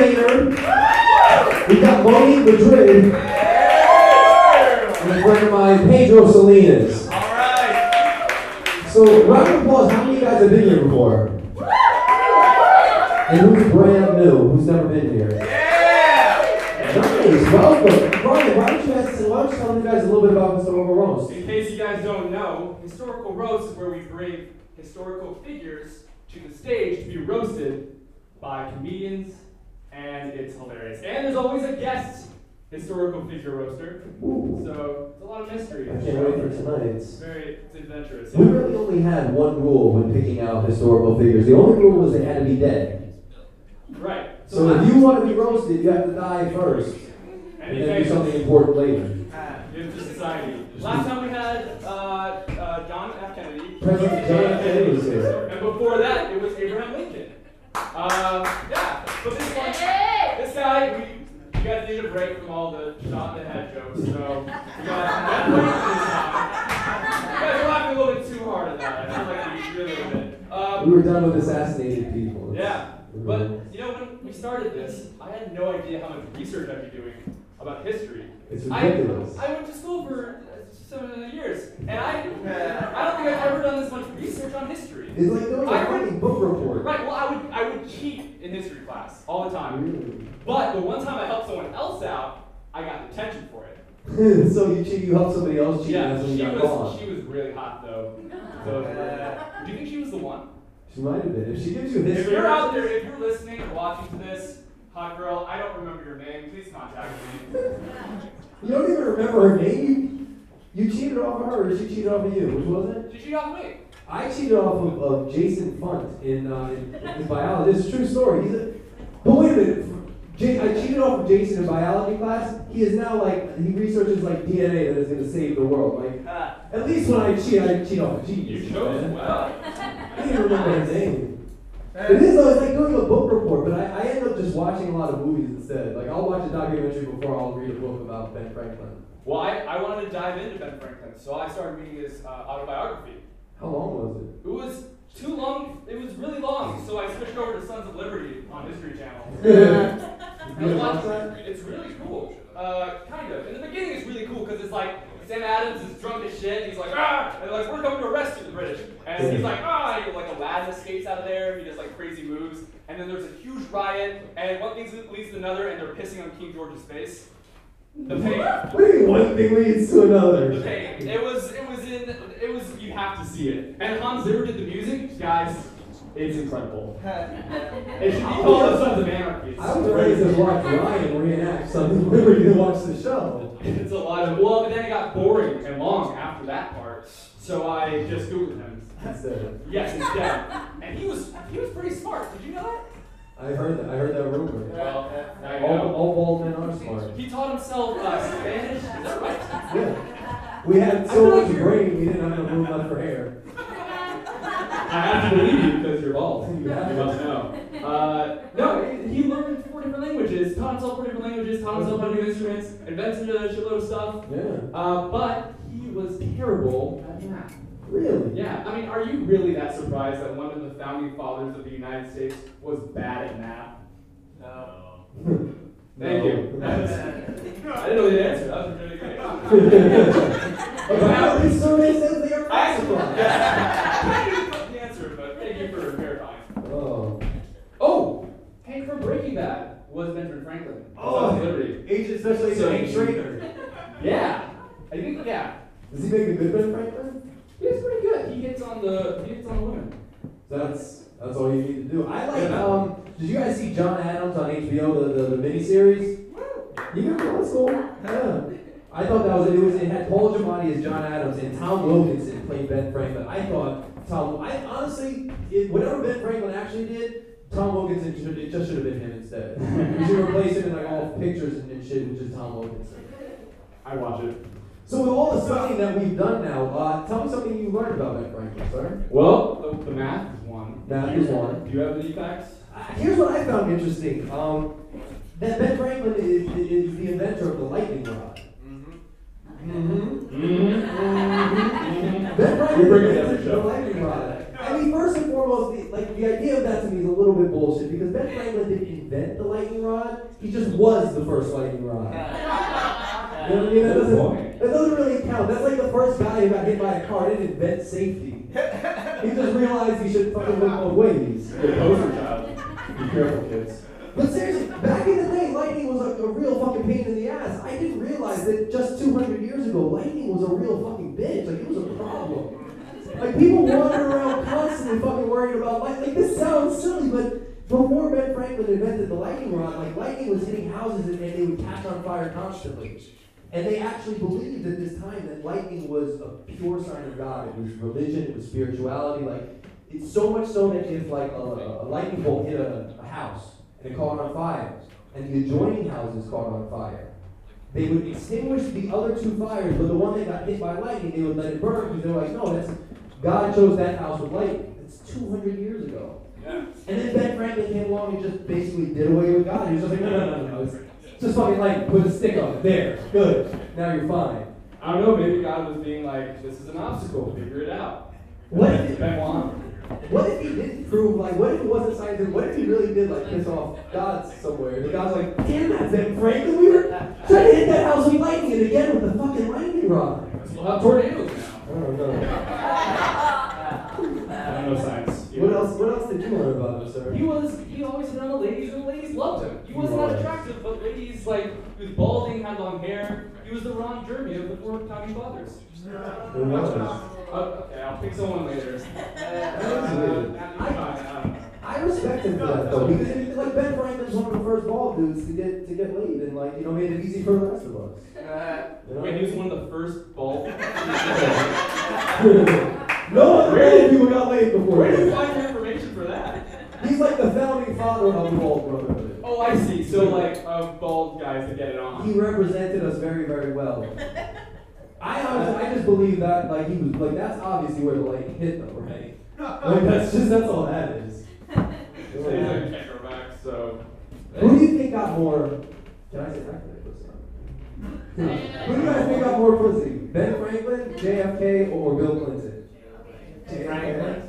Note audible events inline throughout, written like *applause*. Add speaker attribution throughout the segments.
Speaker 1: Mainard, we've got Monique Madrid, and a friend of mine, Pedro Salinas.
Speaker 2: All right.
Speaker 1: So, round of applause, how many of you guys have been here before? And who's brand new? Who's never been here?
Speaker 2: Yeah.
Speaker 1: Nice, welcome. Brian, why don't you guys, why don't you tell you guys a little bit about historical roast?
Speaker 2: In case you guys don't know, historical roast is where we bring historical figures to the stage to be roasted by comedians, and it's hilarious. And there's always a guest historical figure roaster, so it's a lot of mystery.
Speaker 1: I can't wait for tonight.
Speaker 2: It's very it's adventurous.
Speaker 1: We really only had one rule when picking out historical figures. The only rule was they had to be dead.
Speaker 2: Right.
Speaker 1: So if you want to be roasted, you have to die first,
Speaker 2: and
Speaker 1: and then do something important later.
Speaker 2: Into society. Last time we had uh, uh, John F. Kennedy.
Speaker 1: President John F. Kennedy was here.
Speaker 2: And before that, it was Abraham Lincoln. Um, yeah, but this one, this guy, we, you guys need a break from all the shot in the head jokes, so we got Ben Franklin this time. You guys are laughing a little bit too hard at that. I feel like we really did.
Speaker 1: We
Speaker 2: Um,
Speaker 1: were done with assassinated people.
Speaker 2: yeah, but you know when we started this, I had no idea how much research I'd be doing about history.
Speaker 1: It's
Speaker 2: I,
Speaker 1: ridiculous.
Speaker 2: I went to school for uh, seven years, and I, I don't think I've ever done this much research on history.
Speaker 1: It's like doing a
Speaker 2: I
Speaker 1: fucking book report.
Speaker 2: Right. Well, I would I would cheat in history class all the time.
Speaker 1: Really?
Speaker 2: But the one time I helped someone else out, I got detention for it. *laughs*
Speaker 1: so you cheat, you help somebody else cheat, and
Speaker 2: yeah,
Speaker 1: that's when
Speaker 2: she
Speaker 1: you got
Speaker 2: was
Speaker 1: caught.
Speaker 2: she was really hot though. *laughs* So uh, do you think she was the one?
Speaker 1: She might have been. If she gives you history.
Speaker 2: If you're out there, if you're listening or watching to this, hot girl, I don't remember your name. Please contact me. *laughs*
Speaker 1: you don't even remember her name. You, you cheated off of her, or she cheated off of you. Which was it?
Speaker 2: Did you off me?
Speaker 1: I cheated off of, of Jason Funt in, uh, in, in biology. It's a true story. He's a, but wait a minute. I cheated off of Jason in biology class. He is now like he researches like DNA that is going to save the world. Like at least when I cheat, I cheat off of genius.
Speaker 2: You chose
Speaker 1: man.
Speaker 2: well.
Speaker 1: I don't even remember his name. It is though. It's like doing a book report, but I, I end up just watching a lot of movies instead. Like I'll watch a documentary before I'll read a book about Ben Franklin.
Speaker 2: Well, I, I wanted to dive into Ben Franklin, so I started reading his uh, autobiography.
Speaker 1: How long was it?
Speaker 2: It was too long. It was really long, so I switched over to Sons of Liberty on History Channel. *laughs*
Speaker 1: You *laughs*
Speaker 2: watched
Speaker 1: watch that?
Speaker 2: It's really cool. Uh, kind of. In the beginning, it's really cool because it's like Sam Adams is drunk as shit. And he's like, ah, and they're like, we're coming to arrest you, the British. And he's like, ah, and like Aladdin escapes out of there. He does like crazy moves. And then there's a huge riot, and one thing leads to another, and they're pissing on King George's face. The pain.
Speaker 1: What do you mean one thing leads to another.
Speaker 2: The
Speaker 1: another?
Speaker 2: pain. It was. It was in. It was. You have to see it. And Hans Zimmer did the music, guys. It's incredible. *laughs* It should be called The Sons of Anarchy.
Speaker 1: I was raised to watch Ryan reenact something Liberty to watch the show.
Speaker 2: It's a lot of well, but then it got boring and long after that part. So I just googled him.
Speaker 1: Instead.
Speaker 2: Yes, he's dead. And he was he was pretty smart. Did you know that?
Speaker 1: I heard that. I heard that rumor.
Speaker 2: Well, now you
Speaker 1: All,
Speaker 2: know.
Speaker 1: all bald men are smart.
Speaker 2: He taught himself uh, Spanish. Is that right?
Speaker 1: Yeah. We had so much brain, we didn't have enough room left for hair.
Speaker 2: I have to believe you because you're bald.
Speaker 1: You
Speaker 2: You
Speaker 1: have to.
Speaker 2: must know. Uh, no, he learned four different languages, taught himself four different languages, taught himself how to do instruments, invented a shitload of stuff.
Speaker 1: Yeah.
Speaker 2: Uh, but he was terrible at math.
Speaker 1: Really?
Speaker 2: Yeah, I mean, are you really that surprised that one of the founding fathers of the United States was bad at math? No. *laughs* Thank you. *laughs* That's- *laughs* I didn't know the answer. That was really great.
Speaker 1: Wow, this survey says they are
Speaker 2: I
Speaker 1: classified.
Speaker 2: I didn't know the answer, but thank you for verifying.
Speaker 1: Oh.
Speaker 2: Oh, Hank from Breaking Bad was Benjamin Franklin.
Speaker 1: Oh.
Speaker 2: Liberty.
Speaker 1: Agent Special
Speaker 2: So-
Speaker 1: Agent Hank Schrader.
Speaker 2: Yeah. I think yeah,
Speaker 1: Does he make a good Ben Franklin?
Speaker 2: he's pretty good. He hits on the he hits on the women.
Speaker 1: That's that's all you need to do. I like. Um, did you guys see John Adams on HBO the the, the miniseries? You got that's cool. Yeah. I thought that was it. Was it had Paul Giamatti as John Adams and Tom Wilkinson played Ben Franklin. I thought Tom. I honestly, it, whatever Ben Franklin actually did, Tom Wilkinson should it just should have been him instead. you should replace him in like all pictures and, and shit with just Tom Wilkinson.
Speaker 3: I watch it.
Speaker 1: So with all the studying that we've done now, uh, tell me something you learned about Ben Franklin, sir.
Speaker 2: Well, the, the math is one.
Speaker 1: Math is one.
Speaker 2: Do you have any facts?
Speaker 1: Uh, Here's what I found interesting. Um, that Ben Franklin is, is the inventor of the lightning rod. Mm-hmm. Ben Franklin
Speaker 3: You're bringing it every
Speaker 1: invented the lightning rod. I mean, first and foremost, the, like the idea of that to me is a little bit bullshit because Ben Franklin didn't invent the lightning rod. He just was the first lightning rod. You know what I mean? That
Speaker 2: Good
Speaker 1: doesn't,
Speaker 2: point.
Speaker 1: That doesn't really count. That's like the first guy who got hit by a car. Didn't invent safety. *laughs* He just realized he should fucking look both ways.
Speaker 3: You're a poster child. Be careful, kids.
Speaker 1: But seriously, back in the day, lightning was a, a real fucking pain in the ass. I didn't realize that just 200 years ago, lightning was a real fucking bitch. Like, it was a problem. Like, people wandered around constantly fucking worried about lightning. Like, this sounds silly, but before Ben Franklin invented the lightning rod, like, lightning was hitting houses and, and they would catch on fire constantly. And they actually believed at this time that lightning was a pure sign of God. It was religion, it was spirituality. Like, it's so much so that if, like, a, a lightning bolt hit a, a house, and it caught on fire, and the adjoining houses caught on fire. They would extinguish the other two fires, but the one that got hit by lightning, they would let it burn because they're like, no, that's God chose that house with lightning. It's 200 years ago.
Speaker 2: Yeah.
Speaker 1: And then Ben Franklin came along and just basically did away with God. He was just like, no, no, no, no, no. Just fucking like Put a stick on it. There. Good. Now you're fine.
Speaker 2: I don't know. Maybe God was being like, "This is an obstacle. Figure it out."
Speaker 1: What if,
Speaker 2: won.
Speaker 1: what if he didn't prove, like, what if it wasn't scientific? What if he really did, like, piss off God somewhere? And the God's like, damn that, Ben Franklin, we were trying to hit that house with lightning, and again with the fucking lightning rod.
Speaker 2: We'll have tornadoes now.
Speaker 1: I don't know. *laughs*
Speaker 3: I don't know science.
Speaker 1: What else, what else did you learn about him, sir?
Speaker 2: He was he always hit on the ladies and the ladies loved him. He wasn't that attractive, but ladies like he was balding, had long hair. He was the Ron Jeremy of the four founding fathers.
Speaker 1: Who knows?
Speaker 2: Uh, okay, I'll pick someone later. *laughs*
Speaker 1: I, I respect him for that though, because it, like Ben Franklin's one of the first bald dudes to get to get laid, and like you know made it easy for the rest of us. You know?
Speaker 2: Wait, he was one of the first bald. *laughs* *laughs*
Speaker 1: no, really, people got laid before.
Speaker 2: Where did you find your information for that?
Speaker 1: He's like the founding father of the bald brotherhood.
Speaker 2: Oh, I see. So like of bald guys to get it on.
Speaker 1: He represented us very, very well. *laughs* I honestly, I just believe that like he was like that's obviously where the light hit though, right? Like that's just that's all that is.
Speaker 2: So *laughs* he's like back, so.
Speaker 1: Who do you think got more? Can I say that? Can I put some? Who do you guys think got more pussy? Ben Franklin, JFK, or Bill Clinton? JFK.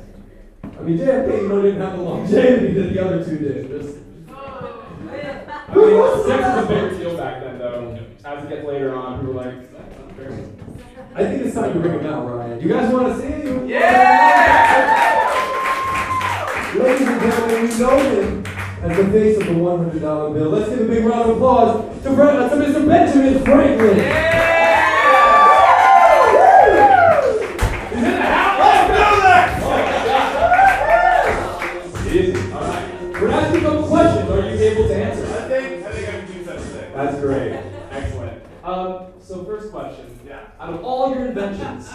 Speaker 1: I mean, JFK, you know, didn't have the longevity that the other two did. Just, oh.
Speaker 2: I mean, oh. sex was a bigger deal back then, though. As it gets later on, people were like, "That's not fair."
Speaker 1: I think it's time to bring him out, Ryan. You guys want to see him? Ladies and gentlemen, we know him as the face of the $100 bill. Let's give a big round of applause to, Fran- to Mr. Benjamin Franklin.
Speaker 2: Easy. Question.
Speaker 3: Yeah.
Speaker 2: Out of all your inventions,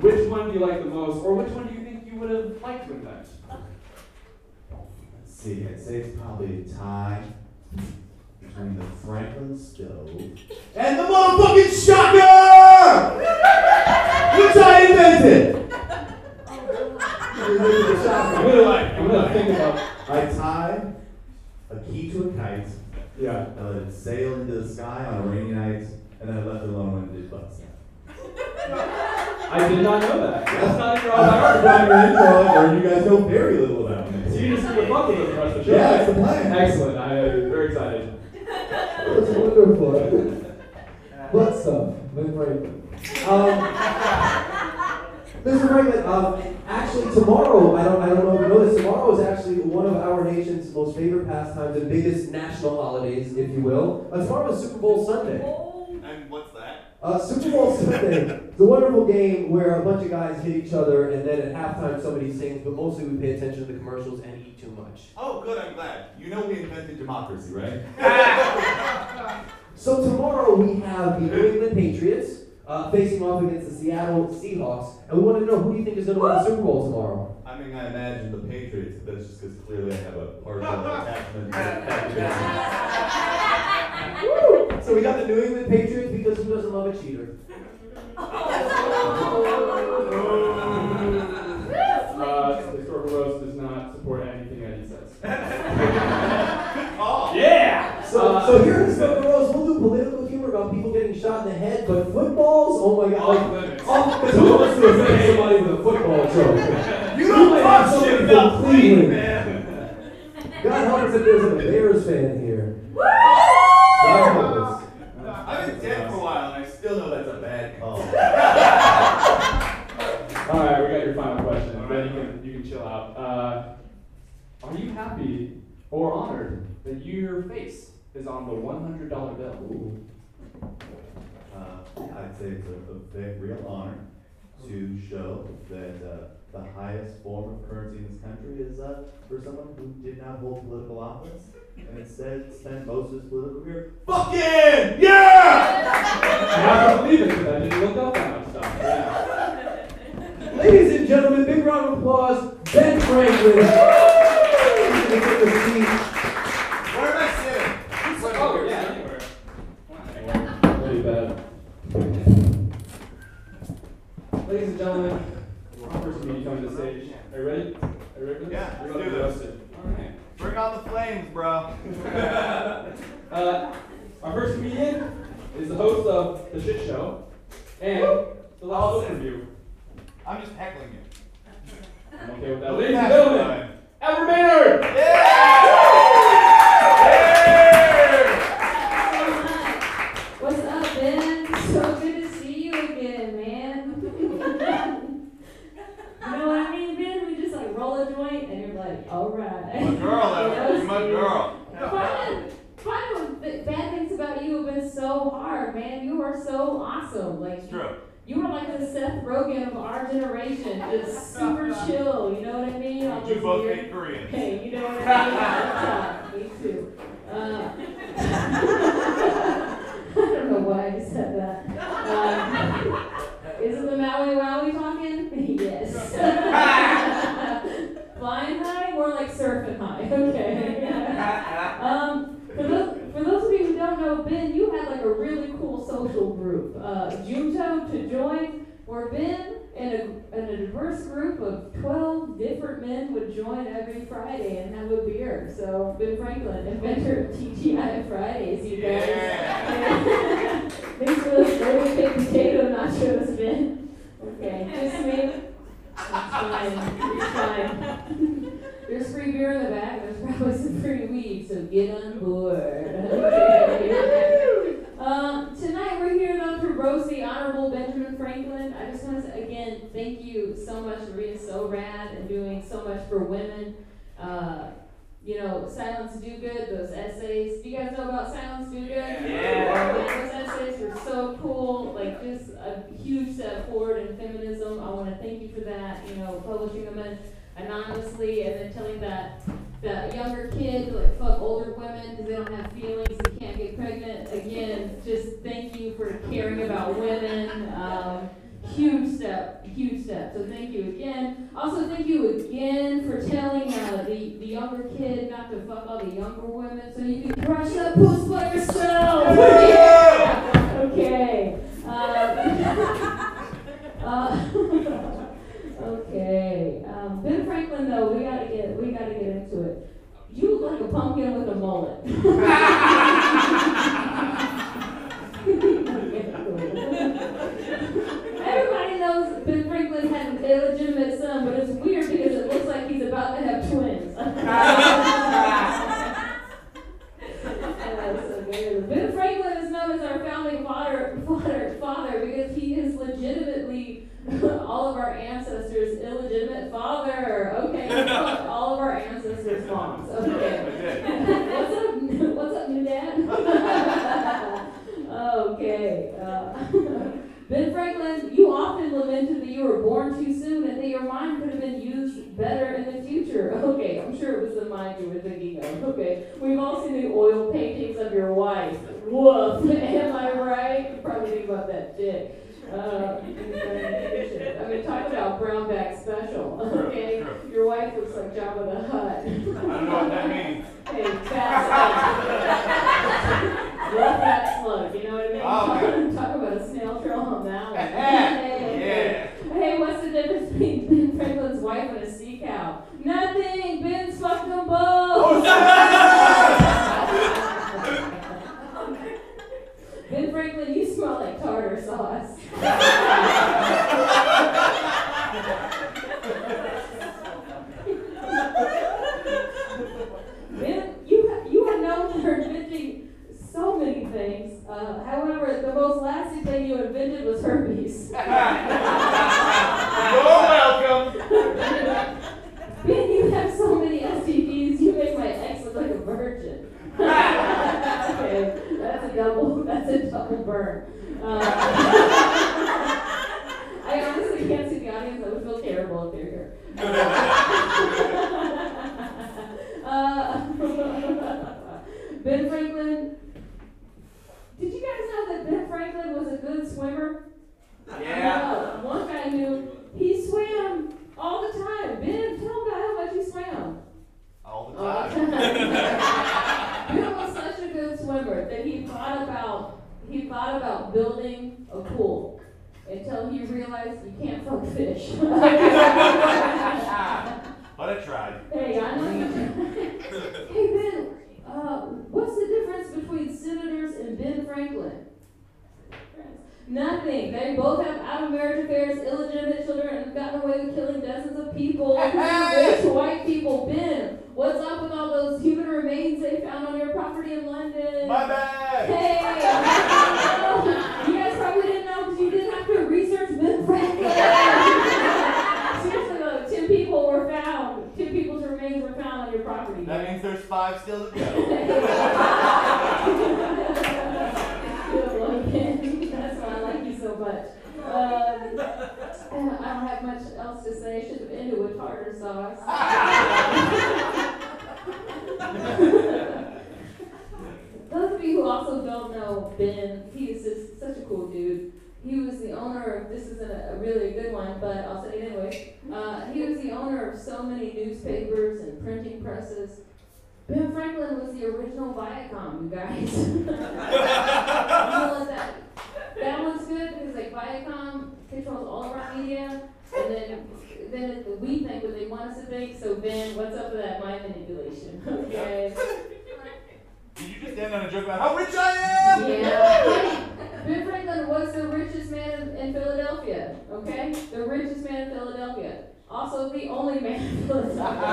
Speaker 2: which one do you like the most, or which one do you think you would have liked to invent?
Speaker 4: Let's see, I'd say it's probably a tie between the Franklin stove and the motherfucking shocker! Which I invented!
Speaker 2: I'm gonna like. I'm gonna think about.
Speaker 4: I tie a key to a kite,
Speaker 2: Yeah.
Speaker 4: I let it sail into the sky on a rainy night, and then I left it alone when it did bust.
Speaker 2: I did not know that. That's not in your
Speaker 4: I'm
Speaker 2: autobiography.
Speaker 4: trying to intro, or you guys know very little about
Speaker 2: So you just need to fuck with the rest of the show.
Speaker 4: Yeah, that's the plan.
Speaker 2: Excellent. I am very excited.
Speaker 1: That's wonderful. Butt stuff, Ben Franklin. Um, Mr. Franklin, um, actually tomorrow, I don't, I don't know if you know this, tomorrow is actually one of our nation's most favorite pastimes and biggest national holidays, if you will. Uh, tomorrow is Super Bowl Sunday.
Speaker 3: And what's that?
Speaker 1: Uh, Super Bowl Sunday. It's a wonderful game where a bunch of guys hit each other, and then at halftime somebody sings, but mostly we pay attention to the commercials and eat too much.
Speaker 4: Oh, good, I'm glad. You know we invented democracy, right? *laughs*
Speaker 1: So tomorrow we have the New England Patriots uh, facing off against the Seattle Seahawks, and we want to know who do you think is going to win the Super Bowl tomorrow?
Speaker 4: I mean, I imagine the Patriots, but that's just because clearly I have a partial *laughs* attachment to Patriots.
Speaker 1: So we got the New England Patriots because who doesn't love a cheater? *laughs*
Speaker 3: Uh, historical roast does not support anything Eddie says. *laughs*
Speaker 4: Oh,
Speaker 3: Yeah!
Speaker 1: So,
Speaker 3: Uh,
Speaker 1: so here in Smoke Rose, we'll do political humor about people getting shot in the head, but footballs, oh my god.
Speaker 3: Off limits.
Speaker 1: Because who wants to offend somebody with a football joke?
Speaker 4: You
Speaker 1: You
Speaker 4: don't
Speaker 1: might
Speaker 4: talk
Speaker 1: have somebody
Speaker 4: shit about Cleveland,
Speaker 1: Cleveland.
Speaker 4: man.
Speaker 1: God help us if there's a Bears fan here. God help us.
Speaker 4: I've been dead for a while and I still know that's a bad call.
Speaker 3: All right, we got your final question. Then you can, chill out. Uh, are you happy or honored that your face is on the $100 bill?
Speaker 4: Uh, I'd say it's a, a big, real honor to show that uh, the highest form of currency in this country is uh, for someone who did not hold political office and instead spent most of his political career fucking yeah.
Speaker 3: I to believe it because I didn't look up that much stuff. Yeah.
Speaker 1: Ladies and gentlemen, big round of applause, Ben Franklin. He's gonna take a seat.
Speaker 4: Where am I sitting?
Speaker 2: Oh, yeah, anywhere.
Speaker 3: Pretty bad. Ladies and gentlemen, our first meeting coming to the stage. Are you ready? Are you ready for this?
Speaker 4: Yeah, let's
Speaker 3: to
Speaker 4: do
Speaker 3: be
Speaker 4: this.
Speaker 3: Alright.
Speaker 4: Bring on the flames, bro. *laughs*
Speaker 3: Uh, our first comedian is the host of The Shit Show and the last overview.
Speaker 4: I'm just heckling you.
Speaker 3: I'm okay with that. Ladies and gentlemen, Ever Mainard! Yeah! yeah!
Speaker 5: What's up, Ben? So good to see you again, man. *laughs* you know what I mean, Ben? We just like roll a joint and you're like, all right.
Speaker 4: I'm a girl, *laughs* Edward. I'm girl.
Speaker 5: Finding, finding th- bad things about you have been so hard, man. You are so awesome. Like
Speaker 4: It's true.
Speaker 5: You were like the Seth Rogen of our generation, just super *laughs* chill. You know what I mean? All
Speaker 4: You both
Speaker 5: weird-
Speaker 4: hate Koreans.
Speaker 5: Hey, you know what I mean? *laughs* Me too. Uh, *laughs* I don't know why I just said that. Um, is it the Maui Wowie talking? yes. Flying high? More like surfing high. Okay. um, for, those, for those of you who don't know, Ben, you had like a really cool social group. Uh, Junto to join, where Ben and a, and a diverse group of 12 different men would every Friday and have a beer. So, Ben Franklin, inventor of TGI Fridays, you guys. Yeah. Thanks for those great baked potato nachos, Ben. Okay, just me. That's fine. You're fine. There's free beer in the back. There's probably some free weed, so get on board. *laughs* Okay. Um, tonight we're here though to roast the Honorable Benjamin Franklin. I just want to say again, thank you so much for being so rad and doing so much for women. Uh, you know, Silence Dogood, those essays. Do you guys know about Silence Dogood?
Speaker 2: Yeah.
Speaker 5: Those essays were so cool. Like, just a huge step forward in feminism. I want to thank you for that. You know, publishing them anonymously and then telling that that younger kid to like fuck older women because they don't have feelings and can't get pregnant. Again, just thank you for caring about women. Um, huge step, huge step. So thank you again. Also, thank you again for telling uh, the the younger kid not to fuck all the younger women so you can crush that puss by yourself. *laughs* Yeah. Okay. Um, uh, *laughs* *laughs* okay. Um, ben Franklin, though, we gotta get we gotta get into it. You look like a pumpkin with a mullet. Everybody knows Ben Franklin had an illegitimate son, but it's weird because it looks like he's about to have twins. That's so good. Ben Franklin is known as our founding father, father, father because he is legitimately all of our ancestors' illegitimate father. Okay, fuck all of our ancestors' moms. Okay. What's up? What's up, new dad? okay. Okay. Uh, ben Franklin, you often lamented that you were born too soon and that your mind could have been used better in the future. Okay, I'm sure it was the mind you were thinking of. Okay. We've all seen the oil paintings of your wife. Woof. Am I right? You probably think about that chick. Uh, I mean, talk about brownback *laughs* Okay, your wife looks like Jabba the Hutt.
Speaker 4: I don't know what that means. *laughs*
Speaker 5: Hey, *laughs* fast Rough that slug, you know what I mean?
Speaker 4: Oh, okay.
Speaker 5: Talk about a snail trail on that one.
Speaker 4: Yeah.
Speaker 5: Hey, what's the difference between Ben Franklin's wife and a sea cow? Nothing. Ben's fucked them both. ben Franklin, you smell like tartar sauce. Ben, you ha- you are known for inventing so many things. Uh, however, the most lasting thing you invented was herpes.
Speaker 4: You're welcome.
Speaker 5: Ben, you have so many STDs. You make my ex look like a virgin. okay, that's a double. *laughs* That's a double burn. Uh, *laughs* I honestly can't see the audience. I would feel terrible if they're here. Uh, ben Franklin. Did you guys know that Ben Franklin was a good swimmer?
Speaker 4: Yeah.
Speaker 5: Uh, one guy knew he swam all the time. Ben, tell him about how much he swam.
Speaker 4: All the
Speaker 5: All the
Speaker 4: time.
Speaker 5: time. Ben was such a good swimmer that he thought about he thought about building a pool until he realized you can't fuck fish.
Speaker 4: But I tried.
Speaker 5: hey, I know you. hey Ben, uh, what's the difference between senators and Ben Franklin? Nothing. They both have out of marriage affairs, illegitimate children, and have gotten away with killing dozens of people, including rich white people. Ben, what's up with all those human remains they found on your property in London?
Speaker 4: My bad.
Speaker 5: Hey, you guys probably didn't know because you didn't have to research Ben Franklin. Seriously though, ten people were found. Ten people's remains were found on your property.
Speaker 4: That means there's five still to go.
Speaker 5: Good looking. That's why I like you so much. Um, I don't have much else to say. I should have ended with tartar sauce. Those of you who also don't know Ben, he is just such a cool dude. He was the owner of, this isn't a, a really good one, but I'll say it anyway. Uh, he was the owner of so many newspapers and printing. Ben Franklin was the original Viacom, you guys. *laughs* *laughs* You know that, that one's good because like Viacom controls all of our media, and then then we think what they want us to think. So Ben, what's up with that mind manipulation? *laughs* Okay.
Speaker 4: Did you just end on a joke about how rich I am?
Speaker 5: Yeah. Ben Franklin was the richest man in Philadelphia. Okay, the richest man in Philadelphia. Also the only man *laughs* in Philadelphia.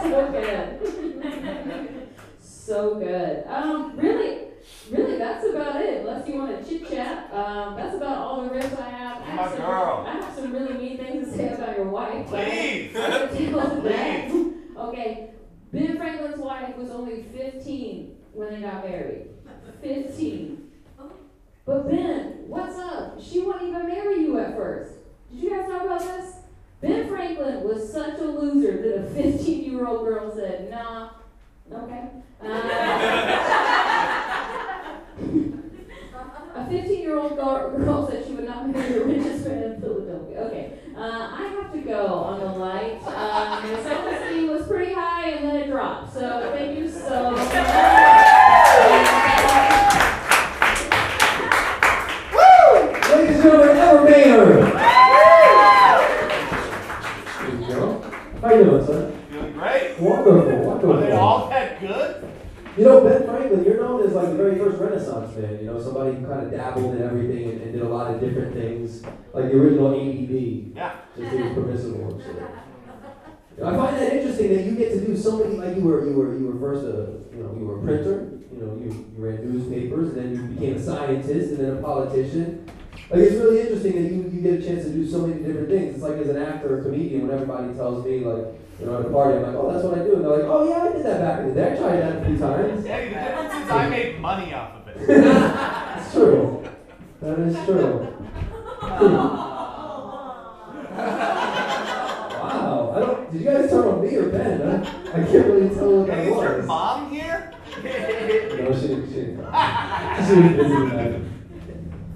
Speaker 5: *laughs* so good. so good. Um, really, really, that's about it. Unless you want to chit chat, um, that's about all the riffs I have. I have
Speaker 4: My
Speaker 5: some,
Speaker 4: girl.
Speaker 5: I have some really mean things to say about your wife. but
Speaker 4: Please.
Speaker 5: I can deal with that. Okay, Ben Franklin's wife was only 15 when they got married. 15. But Ben, what's up? She wouldn't even marry you at first. Did you guys know about this? Ben Franklin was such a loser that a 15 year old girl said, nah, okay. Uh, *laughs* a 15 year old girl said she would not marry the richest man in Philadelphia. Okay, uh, I have to go on the light. Um, my self was pretty high and then it dropped. So thank you so much.
Speaker 1: Ladies and gentlemen, Ever. There you go. How you doing, son?
Speaker 4: Feeling great.
Speaker 1: Wonderful,
Speaker 4: Are
Speaker 1: wonderful.
Speaker 4: they all that good?
Speaker 1: You know, Ben Franklin, you're known as like the very first Renaissance man. You know, somebody who kind of dabbled in everything and, and did a lot of different things, like the original AED.
Speaker 4: Yeah.
Speaker 1: Just it was permissible and shit. You know, I find that interesting that you get to do so many. Like you were, you were, you were first a, you know, you were a printer. You know, you, you ran newspapers, and then you became a scientist, and then a politician. Like it's really interesting that you, you get a chance to do so many different things. It's like as an actor or comedian, when everybody tells me like, you know, at a party, I'm like, oh, that's what I do, and they're like, oh yeah, I did that back in the day. I tried that a few times.
Speaker 4: Yeah, the difference is I make money off of it. *laughs* It's true.
Speaker 1: That is true. wow. I don't. Did you guys turn on me or Ben? I, I can't really tell what that
Speaker 6: Hey, is your mom here?
Speaker 1: No, she didn't. She. She was busy.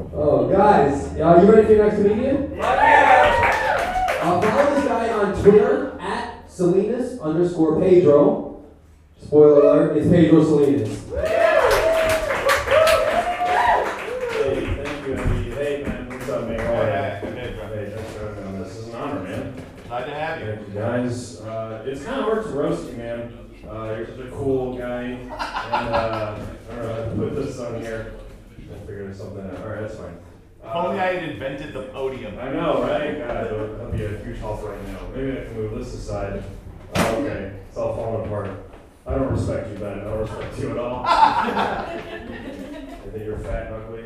Speaker 1: Oh, guys, are you ready for your next comedian? Uh, follow this guy on Twitter at Salinas underscore Pedro. Spoiler alert, it's Pedro Salinas.
Speaker 7: Hey, thank you, Andy. Hey, man, what's up, man? How
Speaker 6: Hey, hey,
Speaker 7: thanks for having me this. This is an honor, man.
Speaker 6: Glad to have you.
Speaker 7: Guys. Uh, it's kind of hard to roast you, man. Uh, you're such a cool guy, and uh, I don't know how to put this on here. I'll figure something out. All right, that's fine.
Speaker 6: If only I had invented the podium.
Speaker 7: I know, right? God, that'd that'd be a huge help right now. Maybe I can move this aside. Oh, okay, it's all falling apart. I don't respect you, Ben. I don't respect you at all. *laughs* I think you're fat and ugly.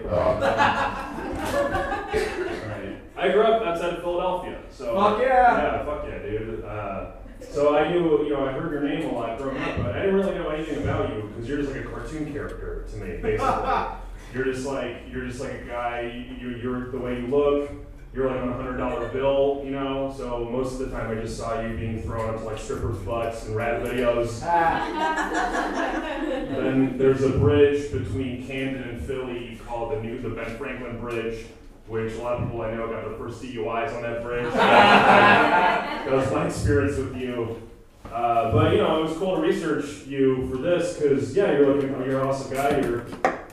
Speaker 7: Alright. I grew up outside of Philadelphia, so.
Speaker 2: Fuck yeah!
Speaker 7: Yeah, fuck yeah, dude. Uh, so I knew, you know, I heard your name a lot growing up, but I didn't really know anything about you because you're just like a cartoon character to me, basically. *laughs* you're just like, you're just like a guy. You, you're the way you look. You're like on a hundred dollar bill, you know. So most of the time, I just saw you being thrown onto like strippers' butts and rat videos. *laughs* Then there's a bridge between Camden and Philly called the new the Ben Franklin Bridge, which a lot of people I know got their first DUIs on that bridge. *laughs* that was my experience with you. Uh, but you know, it was cool to research you for this because yeah, you're looking you're an awesome guy. You're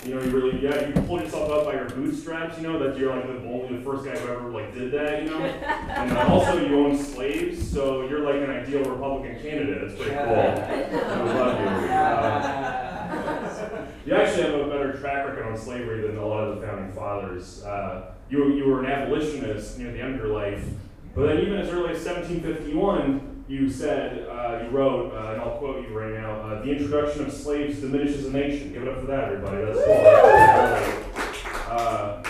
Speaker 7: you know, you really yeah, you pulled yourself up by your bootstraps. You know that you're like the only the first guy who ever like did that. You know, *laughs* and uh, also you own slaves, so you're like an ideal Republican candidate. It's pretty cool. *laughs* I love you. Uh, you actually have a better track record on slavery than a lot of the founding fathers. Uh, you, you were an abolitionist near the end of your life, but then even as early as 1751, you said, uh, you wrote, uh, and I'll quote you right now, uh, the introduction of slaves diminishes a nation. Give it up for that, everybody. That's cool. Uh,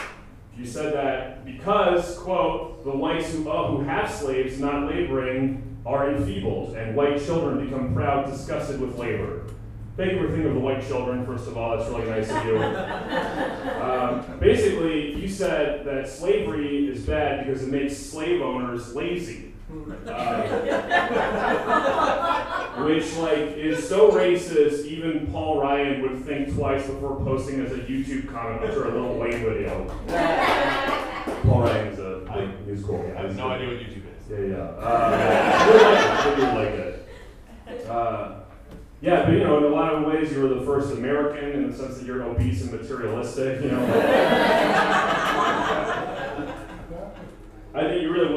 Speaker 7: you said that because, quote, the whites who, uh, who have slaves not laboring are enfeebled, and white children become proud, disgusted with labor. Thank you for thinking of the white children, first of all. That's really nice of you. *laughs* Um, basically, you said that slavery is bad because it makes slave owners lazy. Uh, which like is so racist, even Paul Ryan would think twice before posting as a YouTube comment after a Lil Wayne video. Paul Ryan is a big musical guy.
Speaker 6: I have no idea what YouTube is.
Speaker 7: Yeah, yeah. Uh, you'll like it. I think you'll like it. Uh, yeah, but you know, in a lot of ways, you were the first American in the sense that you're obese and materialistic. You know. *laughs* I think you really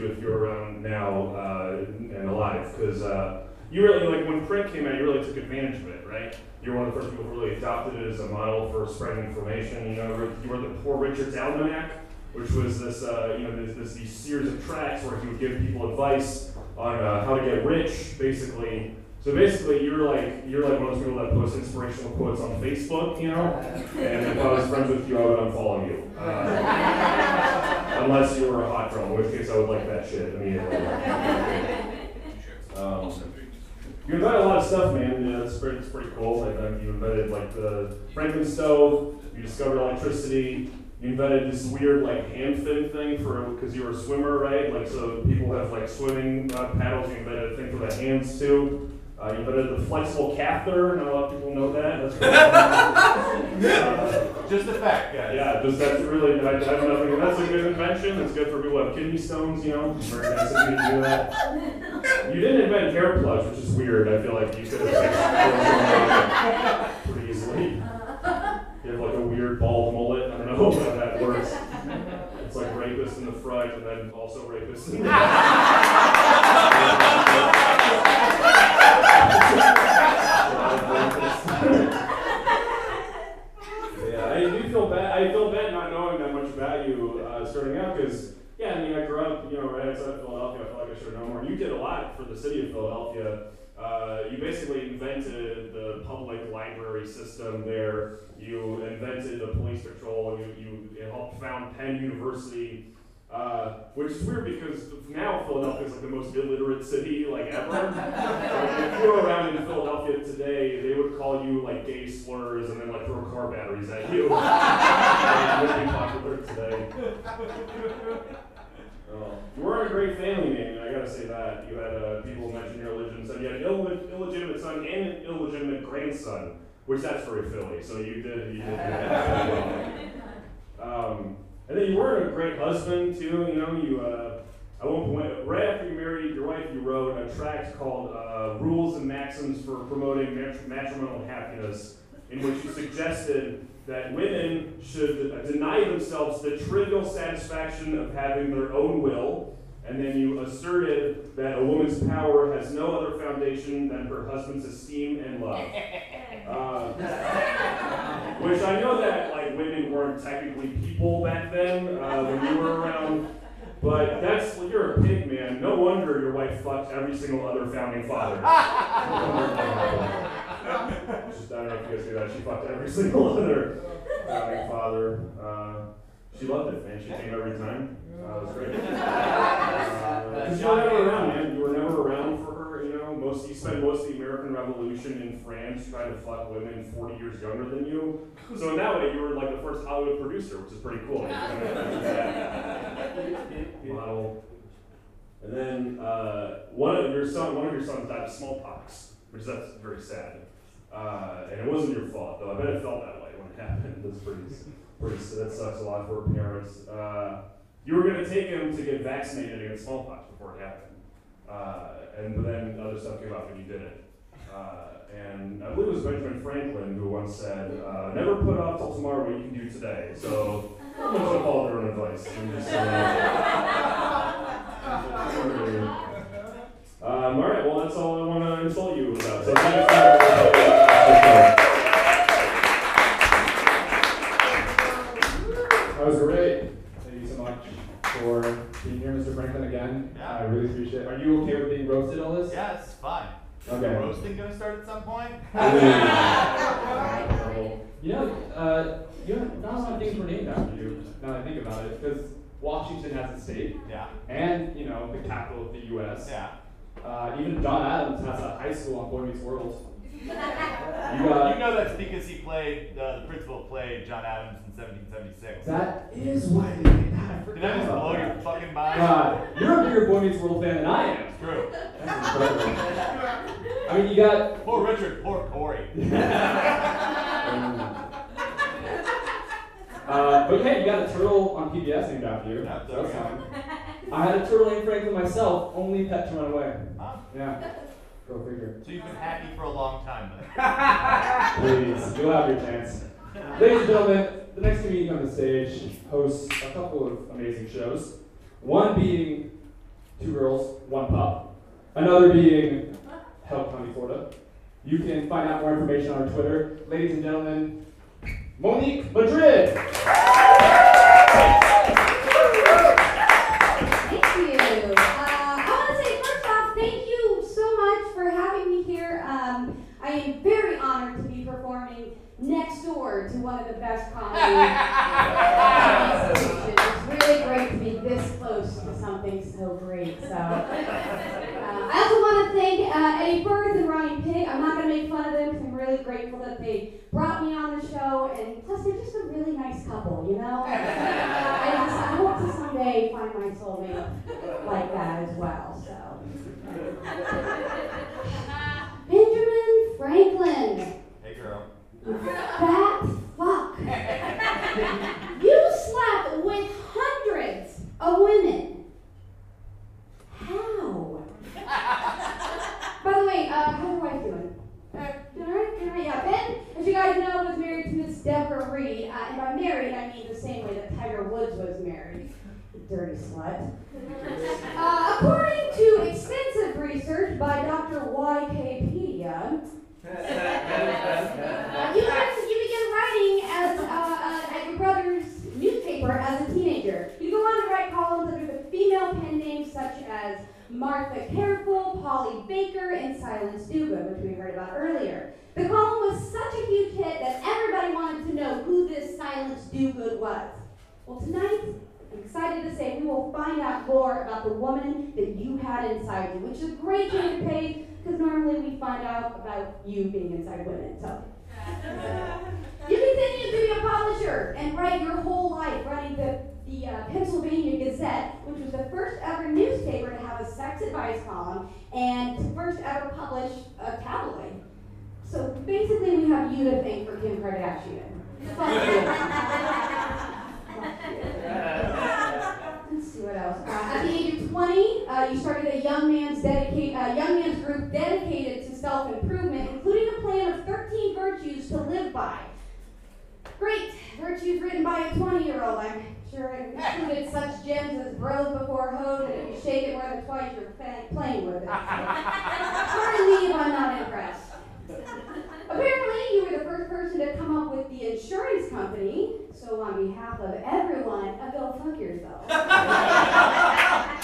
Speaker 7: YouTube if you around now uh, and alive, because uh, you really like when print came out, you really took advantage of it, right? You're one of the first people who really adopted it as a model for spreading information. You know, you were the Poor Richard's Almanac, which was this, uh, you know, this, this these series of tracts where he would give people advice on uh, how to get rich, basically. So basically, you're like you're like one of those people that post inspirational quotes on Facebook, you know. And if I was friends with you, I would unfollow you, uh, unless you were a hot girl, in which case I would like that shit immediately. Um, you invented a lot of stuff, man. Yeah, it's pretty, it's pretty cool. Like, uh, you invented like the Franklin stove. You discovered electricity. You invented this weird like hand fin thing for because you were a swimmer, right? Like so people have like swimming uh, paddles. You invented a thing for the hands too. Uh, you invented the flexible catheter. Not a lot of people know that. That's *laughs* uh,
Speaker 6: Just a fact, guys.
Speaker 7: yeah, just that's really, I, I have nothing, that's a good invention, it's good for people who have kidney stones, you know, very nice of you to do that. You didn't invent hair plugs, which is weird, I feel like you could have fixed it pretty easily. You have like a weird bald mullet, I don't know *laughs* how that works. It's like rapist in the front and then also rapist in the Yeah, I do feel bad. I feel bad not knowing that much about you uh, starting out because, yeah, I mean, I grew up, you know, right outside of Philadelphia. I feel like I should know more. You did a lot for the city of Philadelphia. Uh, you basically invented the public library system there. You invented the police patrol. You, you helped found Penn University. Uh, which is weird because now Philadelphia is like the most illiterate city like ever. *laughs* like, if you were around in Philadelphia today, they would call you like gay slurs and then like throw car batteries at you. *laughs* And it would be *laughs* Well, you were a great family name, I gotta say that. You had uh, people mention your illegitimate son. You had an Ill- illegitimate son and an illegitimate grandson, which that's very Philly, so you did, you did that. *laughs* um, and then you were a great husband, too. You know, you, uh, at one point, right after you married your wife, you wrote a tract called uh, Rules and Maxims for Promoting Matrimonial Happiness, in which you suggested that women should deny themselves the trivial satisfaction of having their own will, and then you asserted that a woman's power has no other foundation than her husband's esteem and love. *laughs* Uh, which I know that like women weren't technically people back then uh, when you were around, but that's you're a pig man. No wonder your wife fucked every single other founding father. *laughs* Just, I don't know if you guys knew that. She fucked every *laughs* single other founding father. Uh, she loved it, man. She came every time. Uh, it was great. *laughs* Uh, 'cause you were never around, man. You were never around for her. You know, most you spent most of the American Revolution in France trying to fuck women 40 years younger than you. So in that way, you were like the first Hollywood producer, which is pretty cool. You kind of that model. And then uh, one of your son, one of your sons died of smallpox, which that's very sad. Uh, and it wasn't your fault, though. I bet it felt that way when it happened. That's pretty, pretty. That sucks a lot for parents. Uh, you were going to take him to get vaccinated against smallpox before it happened, uh, and then other stuff came up and you didn't. Uh, and I believe it was Benjamin Franklin who once said, uh, "Never put off till tomorrow what you can do today." So I'm going to follow their own advice. Uh, *laughs* *laughs* all right, well, that's all I want to insult you about. So thanks for-
Speaker 2: That was great. Thank you so much for being here, Mr. Franklin, again.
Speaker 4: Yeah.
Speaker 2: I really appreciate it. Are you okay with being roasted all this?
Speaker 4: Yeah, it's fine.
Speaker 2: Okay.
Speaker 4: Is the roasting gonna start at some point? *laughs* *laughs*
Speaker 2: You know, uh, you know, not a lot of things were named after you, now that I think about it, because Washington has a state,
Speaker 4: Yeah.
Speaker 2: and, you know, the capital of the U.S.
Speaker 4: Yeah.
Speaker 2: Uh, even John Adams has a high school on Boy Meets World. You
Speaker 4: You know that's because he played, uh, the principal played John Adams in 1776.
Speaker 2: that is why they did that. I
Speaker 4: Did that just blow your fucking mind?
Speaker 2: God, you're a bigger Boy Meets World fan than I am.
Speaker 4: It's true.
Speaker 2: That's incredible. I mean, you got.
Speaker 4: Poor Richard, poor Corey. *laughs*
Speaker 2: Uh, but yeah, you got a turtle on PBS named after you.
Speaker 4: Yep,
Speaker 2: so
Speaker 4: there
Speaker 2: that's fine. I had a turtle named Franklin myself, only pet to run away.
Speaker 4: Huh?
Speaker 2: Yeah. Go figure.
Speaker 4: So you've been happy for a long time then. *laughs*
Speaker 2: Please, you'll have your chance. Ladies and gentlemen, the next comedian on the stage hosts a couple of amazing shows. One being Two Girls, One Pup. Another being Help County, Florida. You can find out more information on our Twitter. Ladies and gentlemen, Monique Madrid.
Speaker 8: Thank you. Uh, I want to say first off, thank you so much for having me here. Um, I am very honored to be performing next door to one of the best comedy. It's really great to be this close to something so great. So, uh, I also want to thank uh, Eddie Burns and Ryan Pig. I'm not going to make fun of them because I'm really grateful that they brought me on the show, and plus they're just a really nice couple, you know. Uh, I just I hope to someday find my soulmate like that as well. So, Benjamin Franklin,
Speaker 4: Hey girl.
Speaker 8: fat fuck. You slept with hundreds of women. How? By the way, uh, how's your wife doing? Uh, doing alright? Doing alright? Yeah, Ben, as you guys know, was married to Miss Deborah Read. Uh, and by married, I mean the same way that Tiger Woods was married. Dirty slut. Uh, according to extensive research by Dr. Wikipedia, *laughs* you, began, you writing as, uh, uh, at your brother's newspaper as a teenager. You go on to write columns under the female pen names such as Martha Careful, Polly Baker, and Silence Dogood, which we heard about earlier. The column was such a huge hit that everybody wanted to know who this Silence Dogood was. Well, tonight, I'm excited to say we will find out more about the woman that you had inside you, which is a great change of pace because normally we find out about you being inside women. So *laughs* you continue to be a publisher and write your whole life writing the, the uh, Pennsylvania Gazette, which was the first ever newspaper to have a sex advice column and to first ever publish a tabloid. So basically, we have you to thank for Kim Kardashian. *laughs* Fuck you. *laughs* Let's see what else. Uh, at the age of 20, uh, you started a young man's dedicate, uh, young man's group dedicated to self-improvement, including a plan of 13 virtues to live by. Great, virtues written by a 20-year-old. I'm sure it included such gems as bros before hoes, and if you shake it more than twice, you're playing with it. Pardon me if I'm not impressed. Apparently, you were the first person to come up with the insurance company. So, on behalf of everyone, go fuck yourself. *laughs*
Speaker 6: My bad.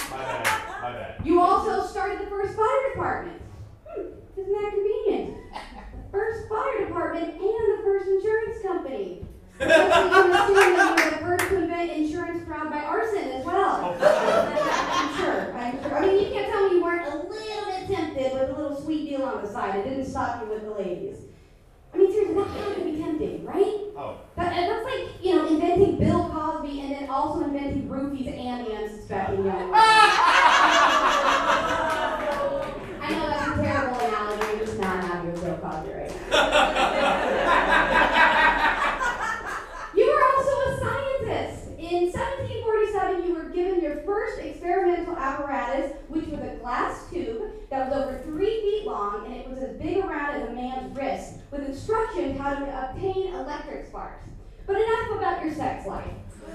Speaker 6: My bad.
Speaker 8: You also started the first fire department. Hmm, isn't that convenient? The first fire department and the first insurance company. *laughs* Especially I'm assuming you were the first to invent insurance fraud by arson as well. *laughs* I'm sure. I'm sure. I mean, you can't tell me you weren't a little bit tempted with a little sweet deal on the side. It didn't stop you with the ladies. I mean, seriously, that had to be tempting, right?
Speaker 6: Oh.
Speaker 8: That, that's like, you know, inventing Bill Cosby and then also inventing roofies and the unsuspecting young *laughs* women. I know that's a terrible analogy, I'm just not happy with Bill Cosby right now. you were also a scientist. In 1747, you were given your first experimental apparatus, which was a glass tube that was over three feet long, and it was as big around as a man's wrist, with instructions how to obtain electric sparks. But enough about your sex life. *laughs*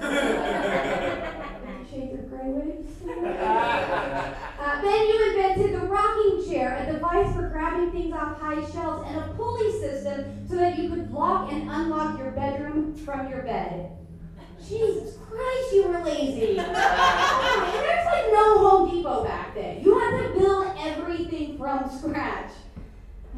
Speaker 8: Shades of gray wigs. Uh, then you invented the rocking chair, a device for grabbing things off high shelves, and a pulley system so that you could lock and unlock your bedroom from your bed. Jesus Christ, you were lazy. *laughs* and there's like no Home Depot back then. You had to build everything from scratch.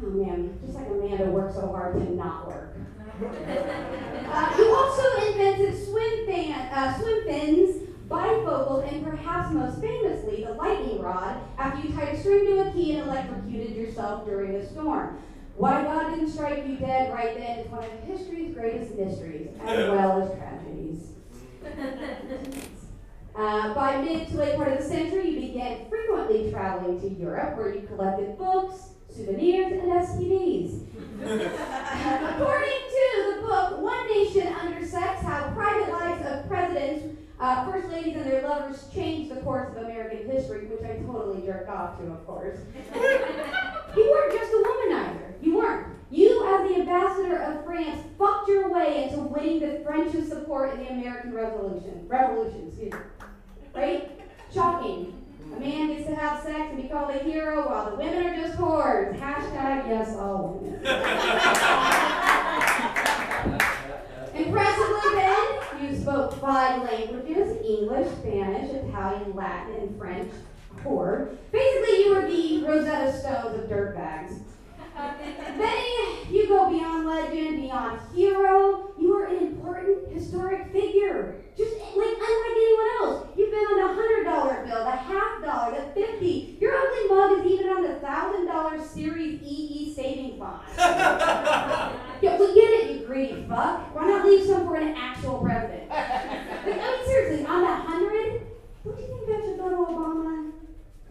Speaker 8: Oh man, just like Amanda worked so hard to not work. Uh, you also invented swim, fan, uh, swim fins, bifocals, and perhaps most famously, the lightning rod after you tied a string to a key and electrocuted yourself during a storm. Why God didn't strike you dead right then is one of history's greatest mysteries, as well as tragedies. *laughs* Uh, by mid to late part of the century, you began frequently traveling to Europe, where you collected books, souvenirs, and STDs. According to the book One Nation Under Sex How Private Lives of Presidents, uh, First Ladies, and Their Lovers Changed the Course of American History, which I totally jerked off to, of course. *laughs* you weren't just a womanizer. You weren't. You, as the ambassador of France, fucked your way into winning the French's support in the American Revolution. Revolution, excuse me. Right? Shocking. A man gets to have sex and be called a hero while the women are just whores. Hashtag yes, all five languages English, Spanish, Italian, Latin, and French. Whore. Basically, you were the Rosetta Stones of dirtbags. *laughs* Then you go beyond legend, beyond hero. You are an important historic figure. Just like unlike anyone else. You've been on the hundred dollar bill, the half dollar, the fifty. Your ugly mug is even on the thousand dollar Series EE savings bond. *laughs* yeah, get it, greedy fuck. Why not leave some for an actual president? *laughs* Like, I mean, seriously, on that hundred, who don't you think that should go to Obama?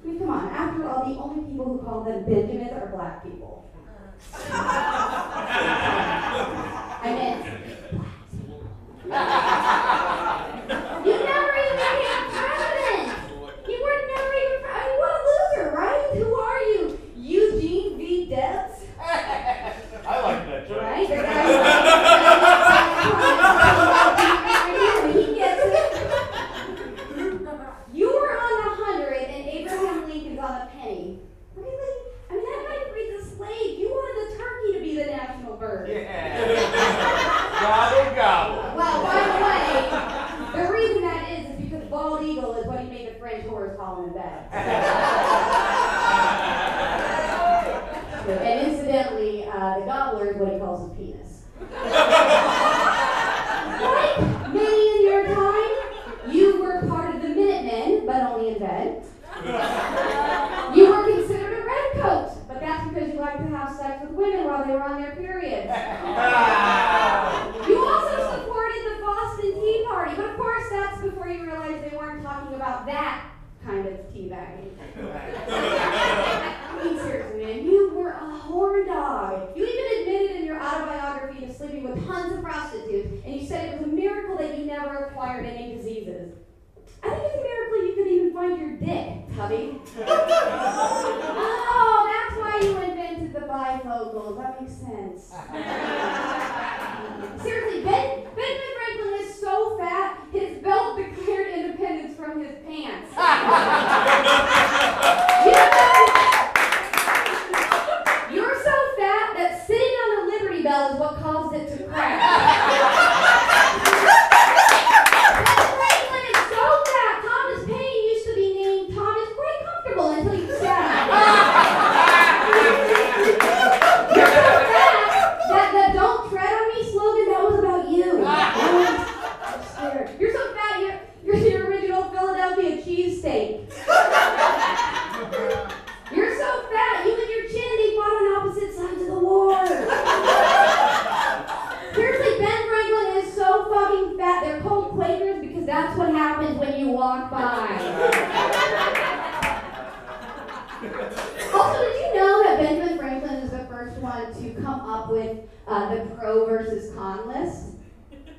Speaker 8: I mean, come on. After all, the only people who call them Benjamins are black people. *laughs* I meant. *laughs* you never even became president. You were never even. Pre- I mean, what a loser, right? Who are you, Eugene V. Debs?
Speaker 6: I like that joke.
Speaker 8: Right? The guy- he gets it. You were on a hundred and Abraham Lincoln's on a penny. Really? I mean, that guy freed the slave. You wanted the turkey to be the national bird.
Speaker 6: Yeah. gobble gobble.
Speaker 8: Well, by the way, the reason that is is because bald eagle is what he made the French horse call in bed. and incidentally, uh, the gobbler is what he calls his penis. like many in your time, you were part of the Minutemen, but only in bed. You were considered a redcoat, but that's because you liked to have sex with women while they were on their periods. You also supported the Boston Tea Party, but of course that's before you realized they weren't talking about that kind of tea teabagging. I mean, seriously, man, you were a horn dog. You even admitted in your autobiography to sleeping with tons of prostitutes, and you said it was a miracle that you never acquired any diseases. I think it's a miracle you could even find your dick, Tubby. oh, that's why you invented the bifocals. That makes sense. Seriously, Ben, Benjamin Franklin is so fat, his belt declared independence from his pants. You know, You're so fat that sitting on the Liberty Bell is what caused it to crack. Ben Franklin is so fat, Thomas Paine used to be named Thomas quite comfortable until he sat. You're so fat that the "Don't tread on me" slogan that was about you. I'm scared. You're so fat. You're, you're the original Philadelphia cheesesteak. You're so fat. You and your chin, they fought on opposite sides of the war. Seriously, Ben Franklin is so fucking fat. They're called Quakers because that's what happens when you walk by. Also, did you know that Benjamin Franklin is the first one to come up with uh, the pro versus con list?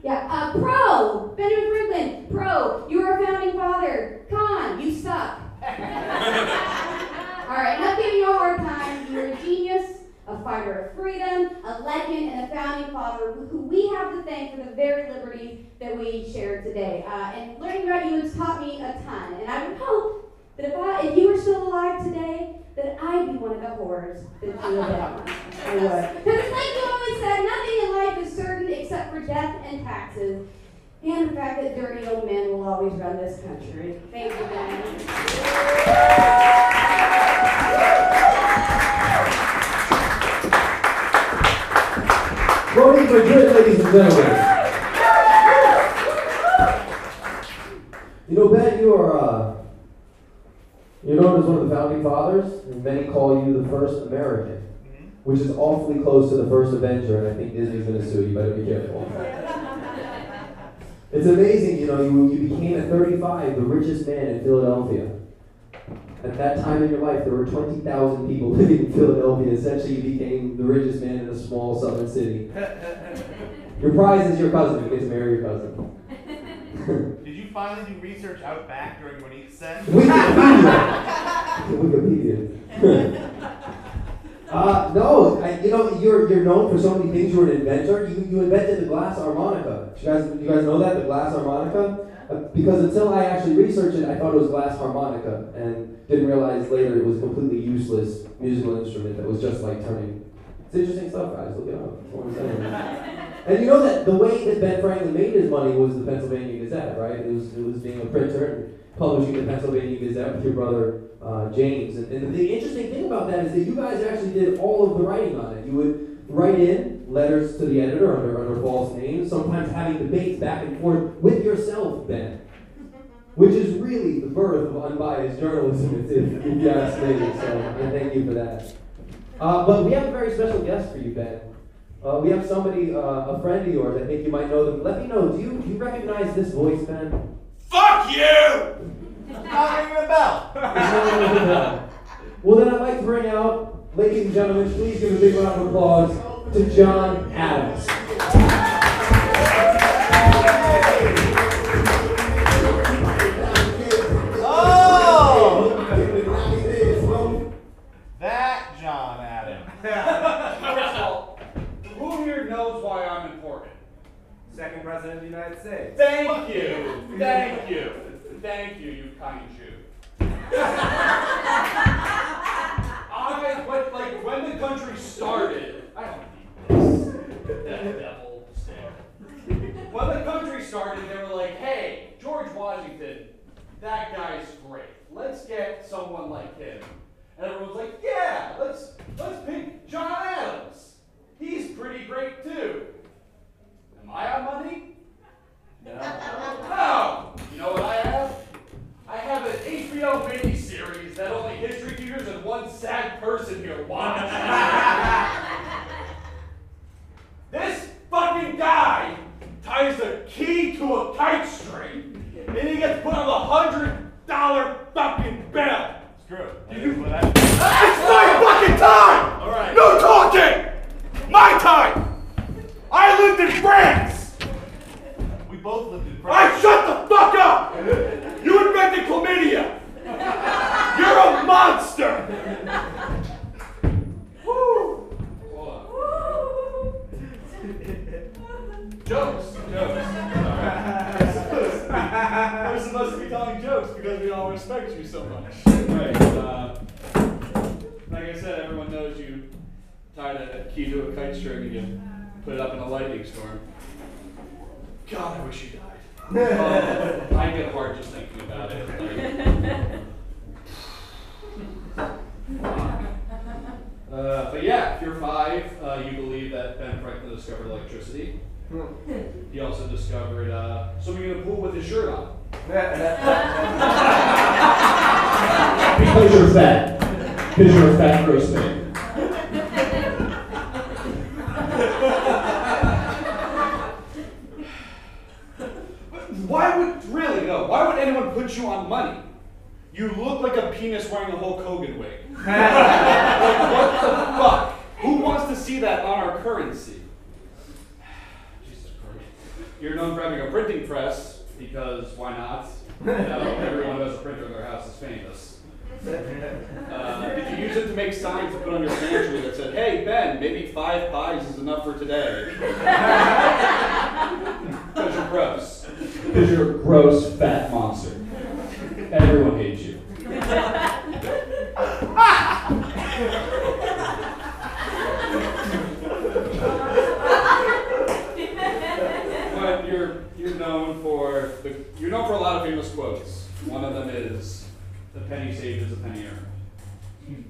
Speaker 8: Yeah, uh, pro! Benjamin Franklin, pro, you are a founding father. Con, you suck. *laughs* All right, not giving you a hard time. You're a genius, a fighter of freedom, a legend, and a founding father who we have to thank for the very liberties that we shared today. Uh, and learning about you has taught me a ton. And I would hope that if, I, if you were still alive today, that I'd be one of the horrors that you have been. *laughs* I would. Because like you always said, nothing in life is certain except for death and taxes. And the fact that dirty old men will always run this country. Thank you, Ben.
Speaker 1: Voting for good, ladies and gentlemen. You know, Ben, you are, uh, you're known as one of the founding fathers, and many call you the first American, which is awfully close to the first Avenger, and I think Disney's gonna sue you, better be careful. It's amazing, you know, you, you became at 35 the richest man in Philadelphia. At that time in your life, there were 20,000 people *laughs* living in Philadelphia. Essentially, you became the richest man in a small southern city. *laughs* Your prize is your cousin. You get to marry your cousin. *laughs*
Speaker 6: Did you finally do research out back during what he said?
Speaker 1: Wikipedia. Wikipedia. Uh, no, I, you know you're you're known for so many things. You're an inventor. You, you invented the glass harmonica. You guys, you guys know that the glass harmonica? Uh, because until I actually researched it, I thought it was glass harmonica, and didn't realize later it was a completely useless musical instrument that was just like turning. It's interesting stuff, guys. Look it up. That's what I'm saying. *laughs* And you know that the way that Ben Franklin made his money was the Pennsylvania Gazette, right? It was it was being a printer and publishing the Pennsylvania Gazette with your brother uh, James. And, and the interesting thing about that is that you guys actually did all of the writing on it. You would write in letters to the editor under under false names, sometimes having debates back and forth with yourself, Ben. Which is really the birth of unbiased journalism, if, you ask me. So I thank you for that. Uh, but we have a very special guest for you, Ben. Uh, we have somebody, uh, a friend of yours. I think you might know them. Let me know. Do you do you recognize this voice, Ben?
Speaker 6: Fuck you! Not ringing a bell. *laughs*
Speaker 1: well, then I'd like to bring out, ladies and gentlemen, please give a big round of applause to John Adams.
Speaker 9: Second president of the United States.
Speaker 2: Thank you. Thank you. Thank you, you kind Jew. *laughs* I, when, like, when the country started, I don't need this. That devil stare. When the country started, they were like, hey, George Washington, that guy's great. Let's get someone like him. And everyone's like, yeah, let's let's pick John Adams. He's pretty great too. I on money? No. No. You know what I have? I have an HBO miniseries that only history teachers and one sad person here watch. *laughs* this fucking guy ties a key to a kite string
Speaker 6: And he gets put on a hundred dollar fucking bill. It's true. It's my fucking time! Alright. No talking! My time! I lived in France! We both lived in France. I shut the fuck up! You invented chlamydia! You're a monster!
Speaker 2: Jokes. Jokes.
Speaker 6: We're supposed to be telling jokes because we all respect you so much.
Speaker 2: Right. Uh, like I said, everyone knows you tied a key to a kite string and you put it up in a lightning storm. God, I wish you died. Oh, I get hard just thinking about it. Like, uh, but yeah, if you're five, uh, you believe that Ben Franklin discovered electricity. He also discovered uh, swimming in a pool with his shirt on.
Speaker 1: Because you're fat. Because you're a fat gross man.
Speaker 2: Why would really though? Why would anyone put you on money? You look like a penis wearing a Hulk Hogan wig. like what the fuck? Who wants to see that on our currency? Jesus Christ. You're known for having a printing press because why not? You know, everyone who has a printer in their house is famous. Uh, did you use it to make signs to put on your pantry that said, "Hey Ben, maybe five pies is enough for today"? *laughs* Because you're gross.
Speaker 1: Because you're a gross fat monster. Everyone hates you.
Speaker 2: But you're you're known for the, you're known for a lot of famous quotes. One of them is, "The penny saved is a penny earned."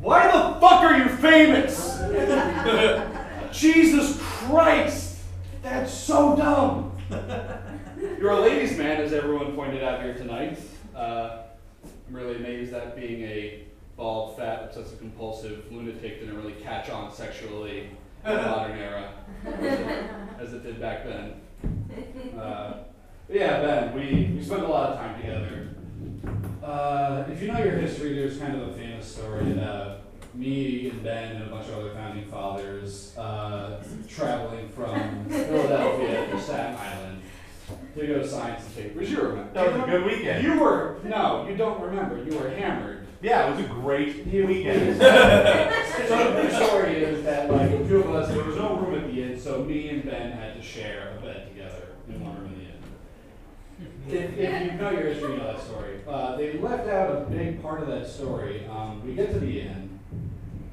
Speaker 2: Why the fuck are you famous? Jesus Christ, that's so dumb. You're a ladies' man, as everyone pointed out here tonight. Uh, I'm really amazed that being a bald, fat, obsessive compulsive lunatic didn't really catch on sexually in the *laughs* modern era as it, did back then. Uh, yeah, Ben, we, we spent a lot of time together. Uh, if you know your history, there's kind of a famous story that me and Ben and a bunch of other founding fathers uh, traveling from Philadelphia to Staten Island to go sign some papers. You remember?
Speaker 6: That was a good weekend.
Speaker 2: You were no, you don't remember. You were hammered.
Speaker 6: Yeah, it was a great weekend. *laughs*
Speaker 2: so the story is that like the two of us, there was no room at the inn, so me and Ben had to share a bed together in one room in the inn. If, if you know your history, you know that story. Uh, they left out a big part of that story. Um, we get to the inn,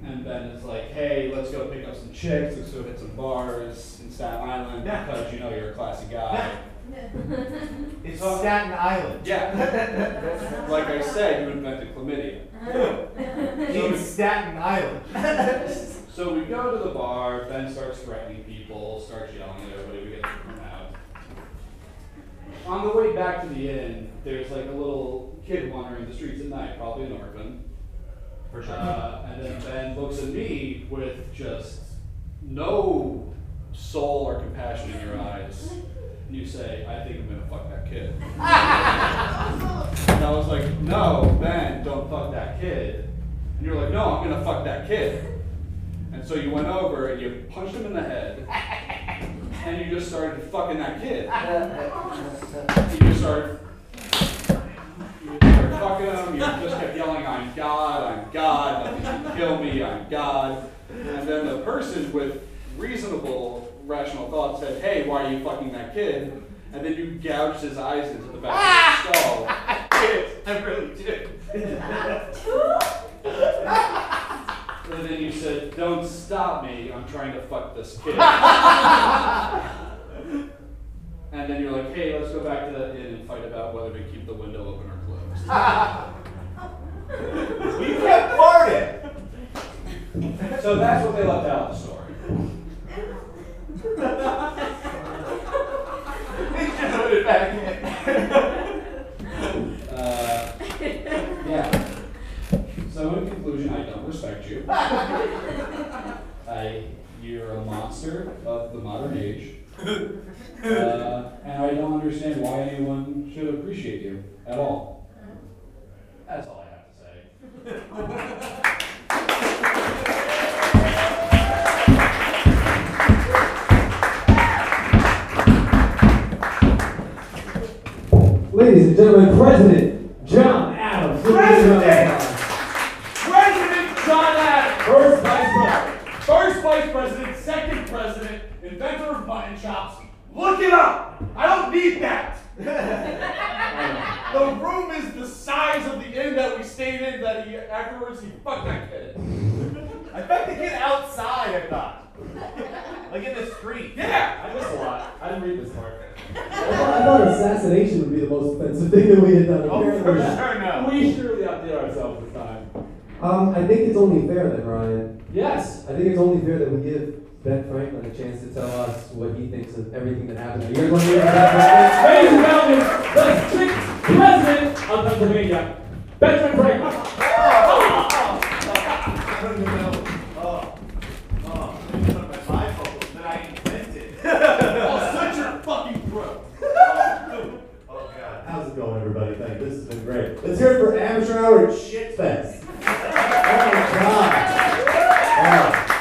Speaker 2: and Ben is like, "Hey, let's go pick up some chicks. Let's go hit some bars in Staten Island because you know you're a classy guy."
Speaker 6: It's Staten Island.
Speaker 2: Yeah. *laughs* like I said, you invented chlamydia.
Speaker 6: In Staten Island.
Speaker 2: So we go to the bar, Ben starts threatening people, starts yelling at everybody, we get to come out. On the way back to the inn, there's like a little kid wandering the streets at night, probably an orphan.
Speaker 6: For sure.
Speaker 2: Uh, and then Ben looks at me with just no soul or compassion in your eyes. And you say, I think I'm gonna fuck that kid. *laughs* and I was like, no, Ben, don't fuck that kid. And you're like, no, I'm gonna fuck that kid. And so you went over and you punched him in the head. And you just started fucking that kid. You just started you started fucking him, you just kept yelling, I'm God, I'm God, nothing can kill me, I'm God. And then the person with reasonable, rational thought said, hey, why are you fucking that kid? And then you gouged his eyes into the back of ah! his skull.
Speaker 6: I really did. *laughs*
Speaker 2: And then you said, don't stop me, I'm trying to fuck this kid. *laughs* and then you're like, hey, let's go back to the inn and fight about whether to keep the window open or closed. *laughs*
Speaker 6: We kept farting.
Speaker 2: So that's what they left out of the story.
Speaker 6: They should put it back in.
Speaker 2: Uh, yeah. So in conclusion, I don't respect you. I, you're a monster of the modern age. Uh, and I
Speaker 3: don't understand why anyone should appreciate you at all.
Speaker 1: Everything that happened. Are you guys want to hear from Ben
Speaker 3: Ladies and gentlemen, the sixth president of Pennsylvania, Benjamin Franklin.
Speaker 9: I don't even know. Oh. Oh. Maybe one of my bifolds that I invented.
Speaker 6: I'll slit your fucking throat.
Speaker 9: Oh, oh god.
Speaker 4: How's it going, everybody? Thank you. This has been great. Let's hear it for Amateur Hour at Shitfest. Oh my god. Oh.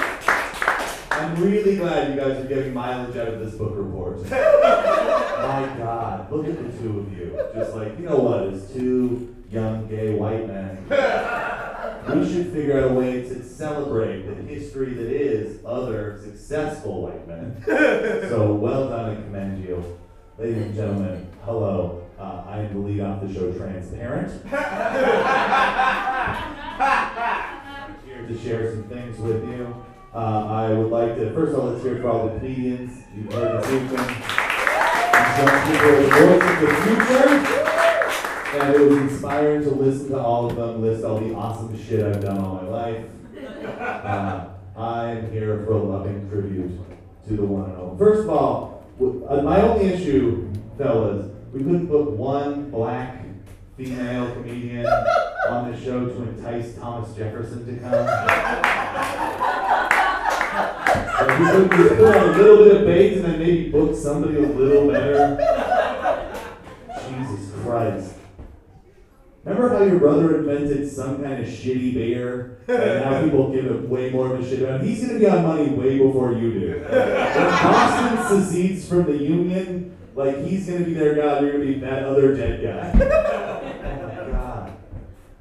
Speaker 4: I'm really glad you guys are getting mileage out of this book report. my god. Look at the two of you. Just like, you know what? As two young gay white men, we should figure out a way to celebrate the history that is other successful white men. *laughs* so well done and commend you. Ladies and gentlemen, hello. Uh, I am the lead off the show Transparent. *laughs* here to share some things with you. Uh, I would like to, first of all, let's hear for all the comedians. You've heard this evening. Some people are the voice of the future. And it was inspiring to listen to all of them list all the awesome shit I've done all my life. Uh, I'm here for a loving tribute to the one and only. First of all, uh, my only issue, fellas, we couldn't put one black female comedian *laughs* on the show to entice Thomas Jefferson to come. *laughs* We could put on a little bit of bait and then maybe book somebody a little better. Jesus Christ. Remember how your brother invented some kind of shitty beer? And now *laughs* people give it way more of a shit about? He's gonna be on money way before you do. When Boston secedes from the Union, like he's gonna be their guy, you're gonna be that other dead guy. *laughs* oh my god.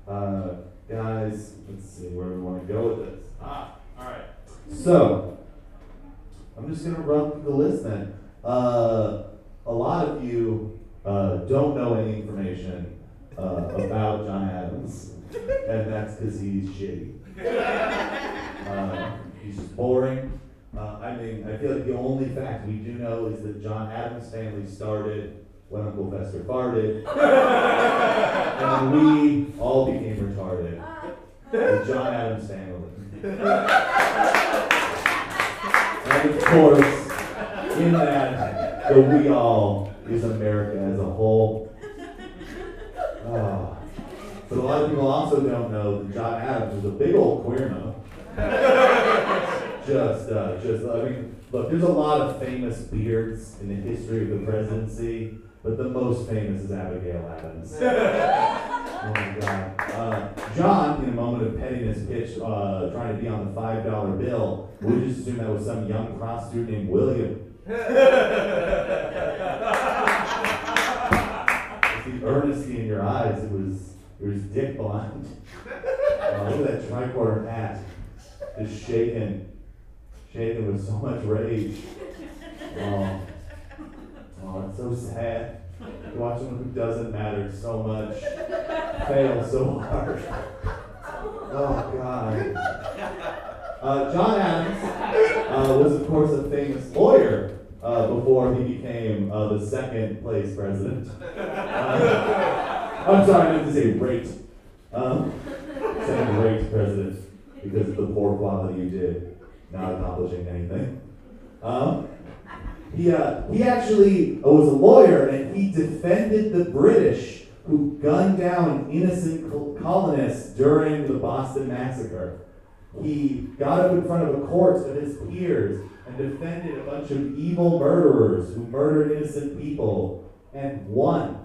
Speaker 4: Uh, guys, let's see where we wanna go with this. Ah, alright. So, I'm just gonna run through the list then. Uh, a lot of you uh, don't know any information uh, about John Adams, and that's because he's shitty. *laughs* Uh, he's just boring. Uh, I mean, I feel like the only fact we do know is that John Adams' family started when Uncle Fester farted, *laughs* and we all became retarded. The John Adams family. And of course, in that, the we all is America as a whole. Queerno. *laughs* just, uh, just, I mean, look, there's a lot of famous beards in the history of the presidency, but the most famous is Abigail Adams. *laughs* oh my God. Uh, John, in a moment of pettiness, pitched uh, trying to be on the five dollar bill. We just assumed that was some young prostitute named William. *laughs* The earnesty in your eyes, it was was dick blind. Uh, look at that tricorder hat, just shaking, shaking with so much rage. Oh, oh, it's so sad. Watch someone who doesn't matter so much fail so hard. Oh God. Uh, John Adams uh, was, of course, a famous lawyer uh, before he became uh, the second place president. Uh, I'm sorry, I meant to say rate. Um, rate president because of the poor quality you did, not accomplishing anything. Um, he, uh, he actually was a lawyer and he defended the British who gunned down innocent colonists during the Boston Massacre. He got up in front of a court of his peers and defended a bunch of evil murderers who murdered innocent people and won.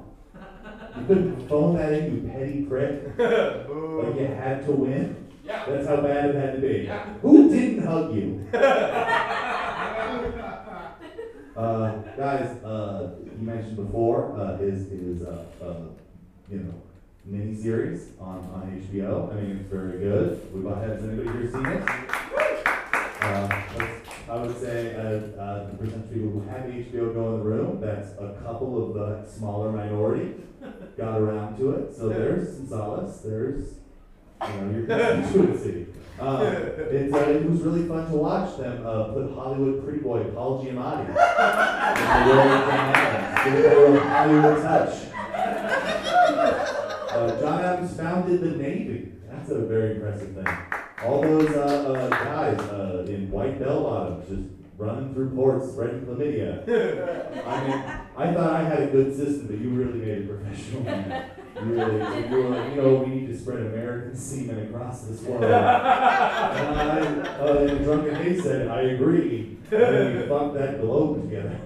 Speaker 4: You couldn't phone that in, you petty prick. *laughs* but you had to win.
Speaker 2: Yeah.
Speaker 4: That's how bad it had to be.
Speaker 2: Yeah.
Speaker 4: Who didn't hug you? *laughs* Uh, guys, uh, you mentioned before uh, is is uh, uh, you know mini series on, on HBO. I mean, it's very good. We've has anybody here seen it? I would say uh, uh, the percentage of people who have HBO go in the room. That's a couple of the smaller minority got around to it. So there's some solace. There's you know your constituency. Uh, *laughs* it's, uh, it was really fun to watch them uh, put Hollywood pretty boy Paul Giamatti in the role of John Adams. Give it a little Hollywood touch. Uh, John Adams founded the Navy. That's a very impressive thing. All those uh, uh, guys uh, in white bell bottoms just running through ports spreading chlamydia. I mean, I thought I had a good system, but you really made it professional. You really, you were like, you know, we need to spread American semen across this world. And I, uh, in Drunken Hay said, I agree. And we fucked that globe together.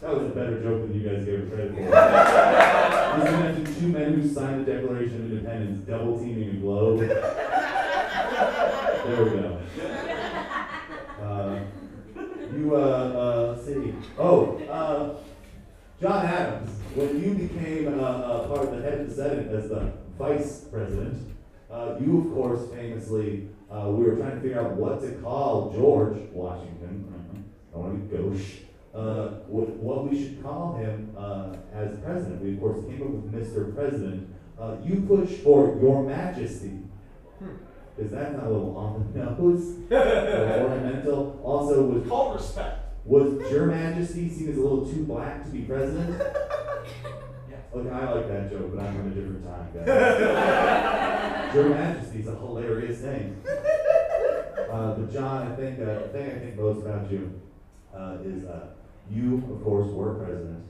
Speaker 4: That was a better joke than you guys gave it credit for. Just imagine two men who signed the Declaration of Independence double teaming a globe. There we go. Uh, you, uh, uh, let's see. Oh, uh, John Adams, when you became uh, uh, part of the head of the Senate as the vice president, uh, you, of course, famously, uh, we were trying to figure out what to call George Washington. I want to be gauche. Uh, what, what we should call him uh, as president. We, of course, came up with Mr. President. Uh, you push for Your Majesty. Is that not a little on the nose? *laughs* ornamental? Also, was
Speaker 2: Call respect.
Speaker 4: was Your Majesty seen as a little too black to be president? *laughs* Look, I like that joke, but I'm from a different time, guys. *laughs* Your Majesty's a hilarious name. Uh, but John, I think uh, the thing I think most about you uh, is uh, you, of course, were president.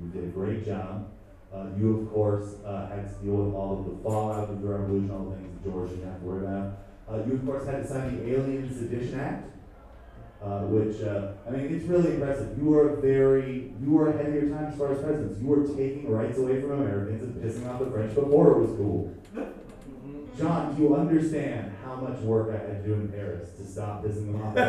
Speaker 4: You did a great job. Uh, you, of course, uh, had to deal with all of the fallout of the revolution, all the things that George didn't have to worry about. Uh, you, of course, had to sign the Alien Sedition Act, uh, which, uh, I mean, it's really impressive. You were very, you were ahead of your time as far as presidents. You were taking rights away from Americans and pissing off the French before it was cool. John, do you understand how much work I had to do in Paris to stop them off? Do you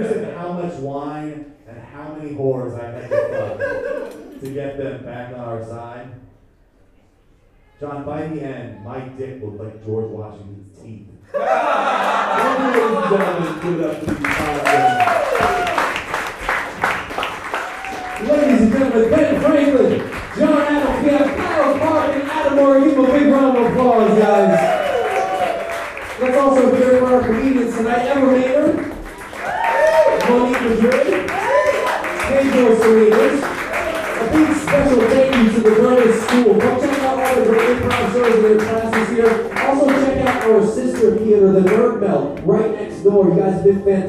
Speaker 4: understand how much wine and how many whores I had to fuck to get them back on our side? John, by the end, my dick looked like George Washington's teeth. Ladies and gentlemen, give it up five.
Speaker 1: Ladies and gentlemen, Ben Franklin, John Adams, we have Kyle Clark and Adam Murray. Give them a big round of applause, guys. Also hear it for our comedians tonight, Ever Mainard, Monique Madrid, Pedro Salinas. A big special thank you to the Greenwich School. Go check out all the great improv shows in their classes here. Also check out our sister theater, the Nerd Melt, right next door. You guys have been fantastic.